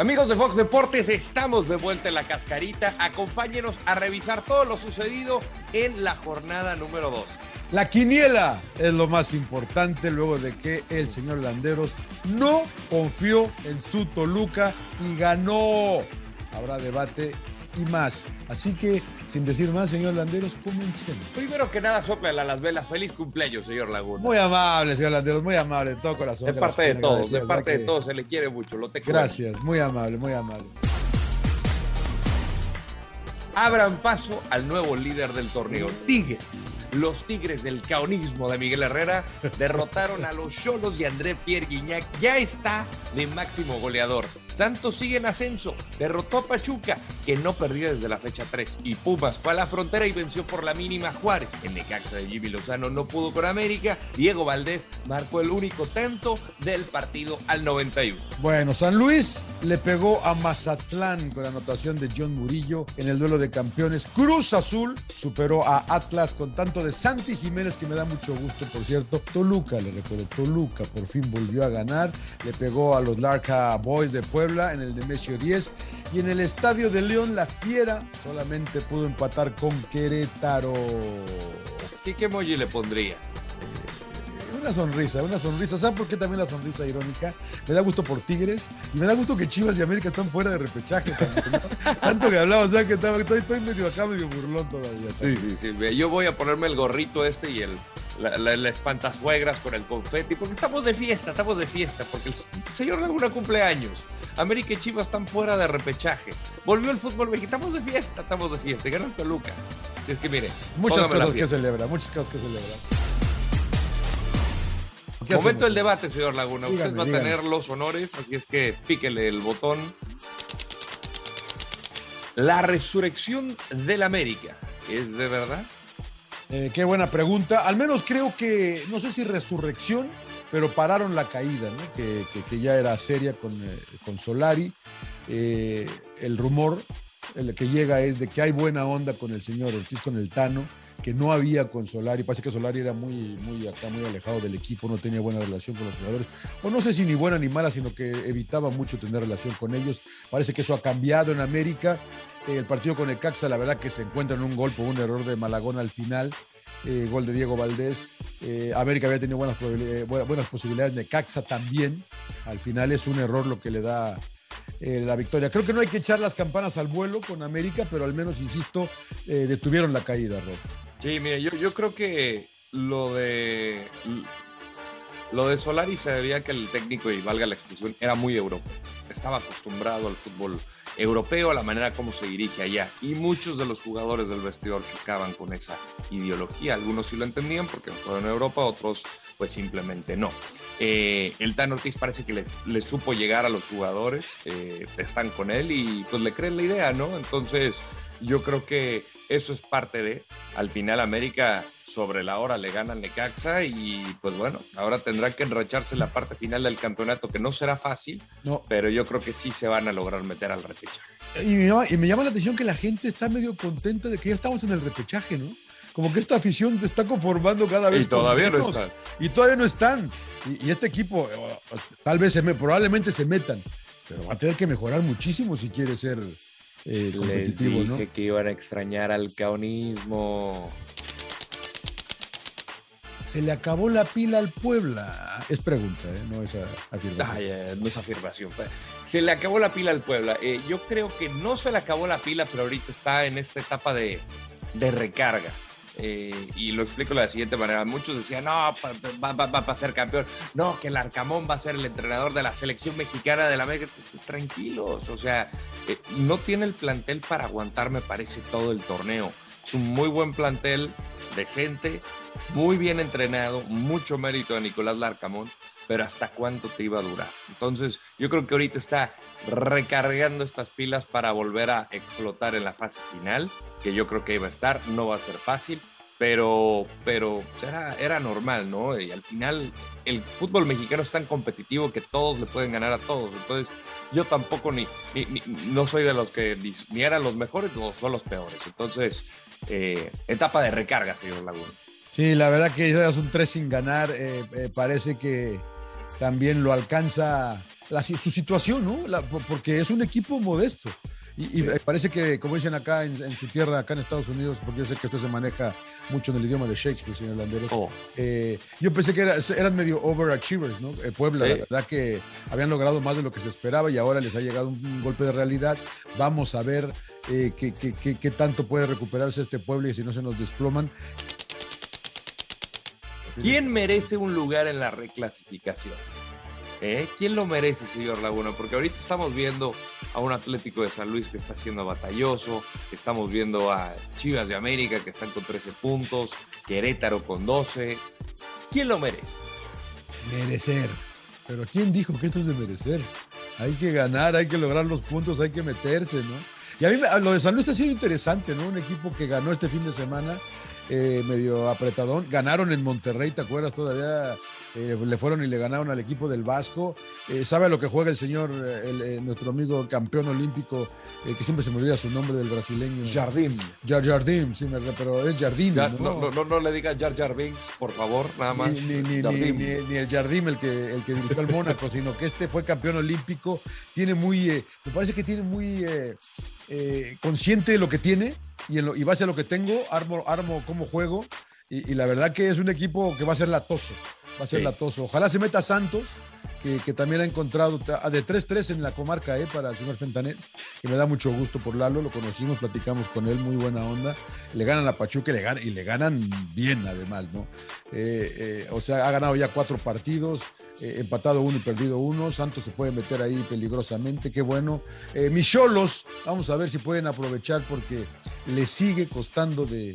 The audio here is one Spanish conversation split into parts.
Amigos de Fox Deportes, estamos de vuelta en la cascarita. Acompáñenos a revisar todo lo sucedido en la jornada número 2. La quiniela es lo más importante luego de que el señor Landeros no confió en su Toluca y ganó. Habrá debate y más. Así que, sin decir más, señor Landeros, comencemos. Primero que nada, sopla las velas. Feliz cumpleaños, señor Laguna. Muy amable, señor Landeros, muy amable, de todo corazón. De parte de todos, de parte de todos, se le quiere mucho. Lo te Gracias, muy amable, muy amable. Abran paso al nuevo líder del torneo, Tigres. Los Tigres del caonismo de Miguel Herrera derrotaron a los Cholos y André Pierre Guignac. Ya está de máximo goleador. Santos sigue en ascenso, derrotó a Pachuca, que no perdía desde la fecha 3, y Pumas fue a la frontera y venció por la mínima Juárez. El Necaxa de Jimmy Lozano no pudo con América, Diego Valdés marcó el único tanto del partido al 91. Bueno, San Luis le pegó a Mazatlán con la anotación de John Murillo en el duelo de campeones. Cruz Azul superó a Atlas con tanto de Santi Jiménez, que me da mucho gusto, por cierto. Toluca, le recuerdo, Toluca por fin volvió a ganar, le pegó a los Larca Boys de Puebla en el Nemesio 10 y en el Estadio de León la Fiera solamente pudo empatar con Querétaro. ¿Qué, qué emoji le pondría? Eh, una sonrisa, una sonrisa. ¿Saben por qué también la sonrisa irónica? Me da gusto por Tigres y me da gusto que Chivas y América están fuera de repechaje. Tanto, que hablamos, o sea que estoy, estoy, medio acá, medio burlón todavía. Sí, sí, sí. Yo voy a ponerme el gorrito este y el, la, la, espantazuegras con el confeti, porque estamos de fiesta, estamos de fiesta, porque el señor Laguna cumpleaños. América y Chivas están fuera de repechaje. Volvió el fútbol mexicano. Estamos de fiesta, estamos de fiesta. El Toluca. es que mire. Muchas cosas que celebra, muchas cosas que celebra. Momento del debate, señor Laguna. Usted va a tener los honores, así es que píquele el botón. La resurrección del América, ¿es de verdad? Eh, qué buena pregunta. Al menos creo que, no sé si resurrección, pero pararon la caída, ¿no? que, ya era seria con, eh, con Solari. Eh, el rumor el que llega es de que hay buena onda con el señor Ortiz, con el Tano, que no había con Solari. Parece que Solari era muy, muy acá, muy alejado del equipo, no tenía buena relación con los jugadores. O no sé si ni buena ni mala, sino que evitaba mucho tener relación con ellos. Parece que eso ha cambiado en América. El partido con el Caxa, la verdad que se encuentra en un gol por un error de Malagón al final. Eh, gol de Diego Valdés. Eh, América había tenido buenas, eh, buenas posibilidades, Necaxa también. Al final es un error lo que le da la victoria. Creo que no hay que echar las campanas al vuelo con América, pero al menos, insisto, detuvieron la caída, Rob. Sí, mire, yo, yo creo que lo de lo de Solari se debía que el técnico, y valga la expresión, era muy europeo. Estaba acostumbrado al fútbol europeo, a la manera como se dirige allá. Y muchos de los jugadores del vestidor chocaban con esa ideología. Algunos sí lo entendían porque fueron en Europa, otros pues simplemente no. Eh, el Tan Ortiz parece que les, les, supo llegar a los jugadores, eh, están con él y pues le creen la idea, ¿no? Entonces yo creo que eso es parte de, al final América sobre la hora le gana al Necaxa y pues bueno, ahora tendrán que enracharse la parte final del campeonato, que no será fácil, no. pero yo creo que sí se van a lograr meter al repechaje. Y me, llama, y me llama la atención que la gente está medio contenta de que ya estamos en el repechaje, ¿no? Como que esta afición te está conformando cada vez. Y todavía no están. Y todavía no están. Y, este equipo, eh, tal vez, se me, probablemente se metan, pero va a tener que mejorar muchísimo si quiere ser eh, competitivo, Les dije que iban a extrañar al caonismo. Se le acabó la pila al Puebla. Es pregunta, ¿eh? no es afirmación. Eh, no es afirmación. Pues. Se le acabó la pila al Puebla. Eh, yo creo que no se le acabó la pila, pero ahorita está en esta etapa de, recarga. y lo explico de la siguiente manera. Muchos decían, no, va, va, a ser campeón. No, que el Arcamón va a ser el entrenador de la selección mexicana de la América. Tranquilos, o sea, no tiene el plantel para aguantar, me parece, todo el torneo. Es un muy buen plantel, decente, muy bien entrenado, mucho mérito de Nicolás Larcamón, pero ¿hasta cuánto te iba a durar? Entonces, yo creo que ahorita está recargando estas pilas para volver a explotar en la fase final, que yo creo que iba a estar, no va a ser fácil, pero, pero era, era normal, ¿no? Y al final el fútbol mexicano es tan competitivo que todos le pueden ganar a todos. Entonces yo tampoco ni, no soy de los que ni, eran los mejores o son los peores. Entonces, eh, etapa de recarga, señor Laguna. Sí, la verdad que ya es un 3 sin ganar. Eh, eh, parece que también lo alcanza su situación, ¿no? porque es un equipo modesto. Y, parece que, como dicen acá en, su tierra, acá en Estados Unidos, porque yo sé que esto se maneja mucho en el idioma de Shakespeare, señor Landeros, oh. eh, yo pensé que eran medio overachievers, ¿no? Eh, Puebla, la verdad que habían logrado más de lo que se esperaba y ahora les ha llegado un, golpe de realidad. Vamos a ver eh, qué, qué tanto puede recuperarse este pueblo y si no se nos desploman. ¿Quién merece un lugar en la reclasificación? ¿Eh? ¿Quién lo merece, señor Laguna? Porque ahorita estamos viendo a un Atlético de San Luis que está siendo batalloso, estamos viendo a Chivas de América que están con 13 puntos, Querétaro con 12. ¿Quién lo merece? Merecer. Pero ¿quién dijo que esto es de merecer? Hay que ganar, hay que lograr los puntos, hay que meterse, ¿no? Y a mí lo de San Luis ha sido interesante, ¿no? Un equipo que ganó este fin de semana eh, medio apretadón. Ganaron en Monterrey, ¿te acuerdas? Todavía eh, le fueron y le ganaron al equipo del Vasco. Eh, ¿Sabe lo que juega el señor, nuestro amigo campeón olímpico, que siempre se me olvida su nombre del brasileño? Jardim. Jardim, sí, pero es Jardim. ¿no? No, no, le diga Jar Jar por favor, nada más. Ni, ni, ni, el Jardim, el que, el que dirigió al Mónaco, sino que este fue campeón olímpico. Tiene muy, me parece que tiene muy consciente de lo que tiene y, en lo, y base a lo que tengo, armo, armo cómo juego. Y, la verdad que es un equipo que va a ser latoso. Va a ser latoso. Ojalá se meta Santos, que, también ha encontrado de 3-3 en la comarca eh, para el señor Fentanet, que me da mucho gusto por Lalo, lo conocimos, platicamos con él, muy buena onda. Le ganan a Pachuca le ganan, y le ganan bien además, ¿no? Eh, eh, o sea, ha ganado ya cuatro partidos, empatado uno y perdido uno. Santos se puede meter ahí peligrosamente, qué bueno. mis cholos, vamos a ver si pueden aprovechar porque le sigue costando de,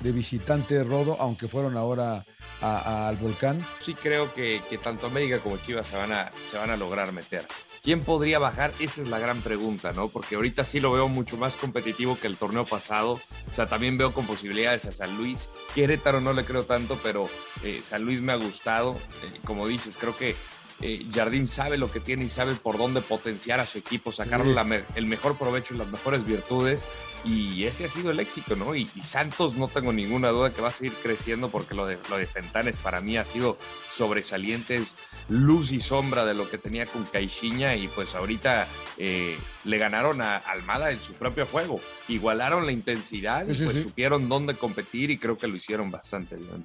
de visitante Rodo, aunque fueron ahora al volcán. Sí creo que, tanto América como Chivas se van, a, se van a lograr meter. ¿Quién podría bajar? Esa es la gran pregunta, ¿no? Porque ahorita sí lo veo mucho más competitivo que el torneo pasado. O sea, también veo con posibilidades a San Luis. Querétaro no le creo tanto, pero eh, San Luis me ha gustado. Eh, como dices, creo que eh, Jardín sabe lo que tiene y sabe por dónde potenciar a su equipo, sacarle el mejor provecho y las mejores virtudes. Y ese ha sido el éxito, ¿no? Y, Santos no tengo ninguna duda que va a seguir creciendo porque lo de, lo de Fentanes para mí ha sido sobresaliente, es luz y sombra de lo que tenía con Caixinha y pues ahorita eh, le ganaron a Almada en su propio juego, igualaron la intensidad y pues supieron dónde competir y creo que lo hicieron bastante bien.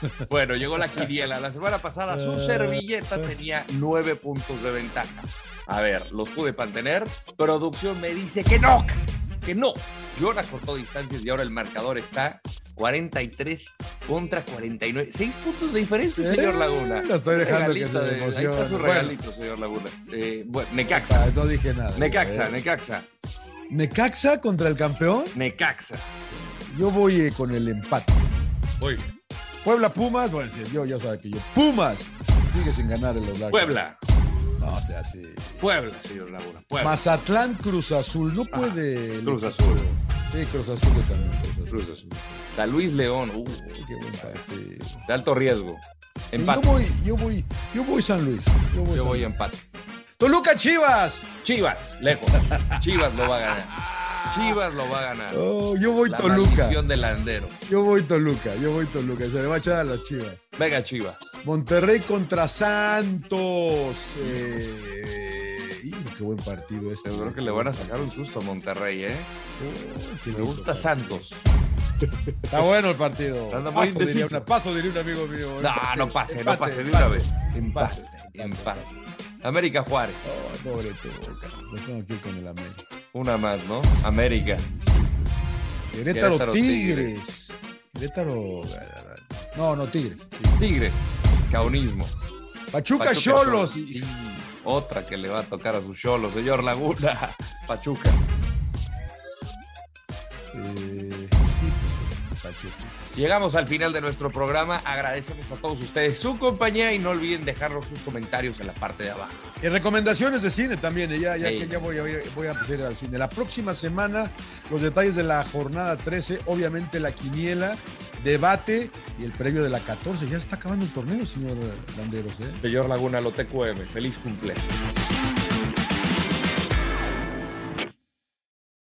Bueno, llegó la quiniela. La semana pasada su servilleta tenía nueve puntos de ventaja. A ver, los pude mantener. Producción me dice que no, que no. Llora cortó distancias y ahora el marcador está 43 contra 49. Seis puntos de diferencia, señor Laguna. Lo estoy dejando que se Ahí está su regalito, señor Laguna. Eh, bueno, Necaxa. Ah, no dije nada. Necaxa, Necaxa. ¿Necaxa contra el campeón? Necaxa. Yo voy eh, con el empate. Voy. Puebla Pumas, bueno, yo ya sabe que yo. Pumas sigue sin ganar en los largos. Puebla. No, o sea, sí. Puebla, señor Laguna. Puebla. Mazatlán Cruz Azul, no puede. Cruz Azul. Sí, Cruz Azul también. Cruz Azul. San Luis León. Uh, qué buen partido. De alto riesgo. Empate. yo voy, yo voy, yo voy San Luis. Yo voy, yo voy empate. Toluca Chivas. Chivas, lejos. Chivas lo va a ganar. Chivas lo va a ganar. Oh, yo voy la Toluca. del landero. Yo voy Toluca, yo voy Toluca. Se le va a echar a las Chivas. Venga, Chivas. Monterrey contra Santos. Eh... qué buen partido este. Yo creo que le van a sacar un susto a Monterrey, ¿eh? Oh, Me gusta Santos. Está bueno el partido. Paso diría, paso, diría, un amigo mío. No, no pase, no pase de una vez. Empate, empate. América Juárez. Oh, pobre Toluca. Lo tengo aquí con el América. Una más, ¿no? América. Querétaro, Tigres. Querétaro. No, no, Tigres. Tigres. Caunismo. Pachuca Cholos. Otra que le va a tocar a su Cholos, señor Laguna. Pachuca. Eh, sí, pues, Sánchez. Llegamos al final de nuestro programa. Agradecemos a todos ustedes su compañía y no olviden dejarnos sus comentarios en la parte de abajo. Y recomendaciones de cine también, eh, ya, ya que ya voy, a, voy a empezar al cine. La próxima semana, los detalles de la jornada 13, obviamente la quiniela, debate y el previo de la 14. Ya está acabando el torneo, señor Landeros. ¿eh? Señor Laguna, lo TQM. Feliz cumpleaños.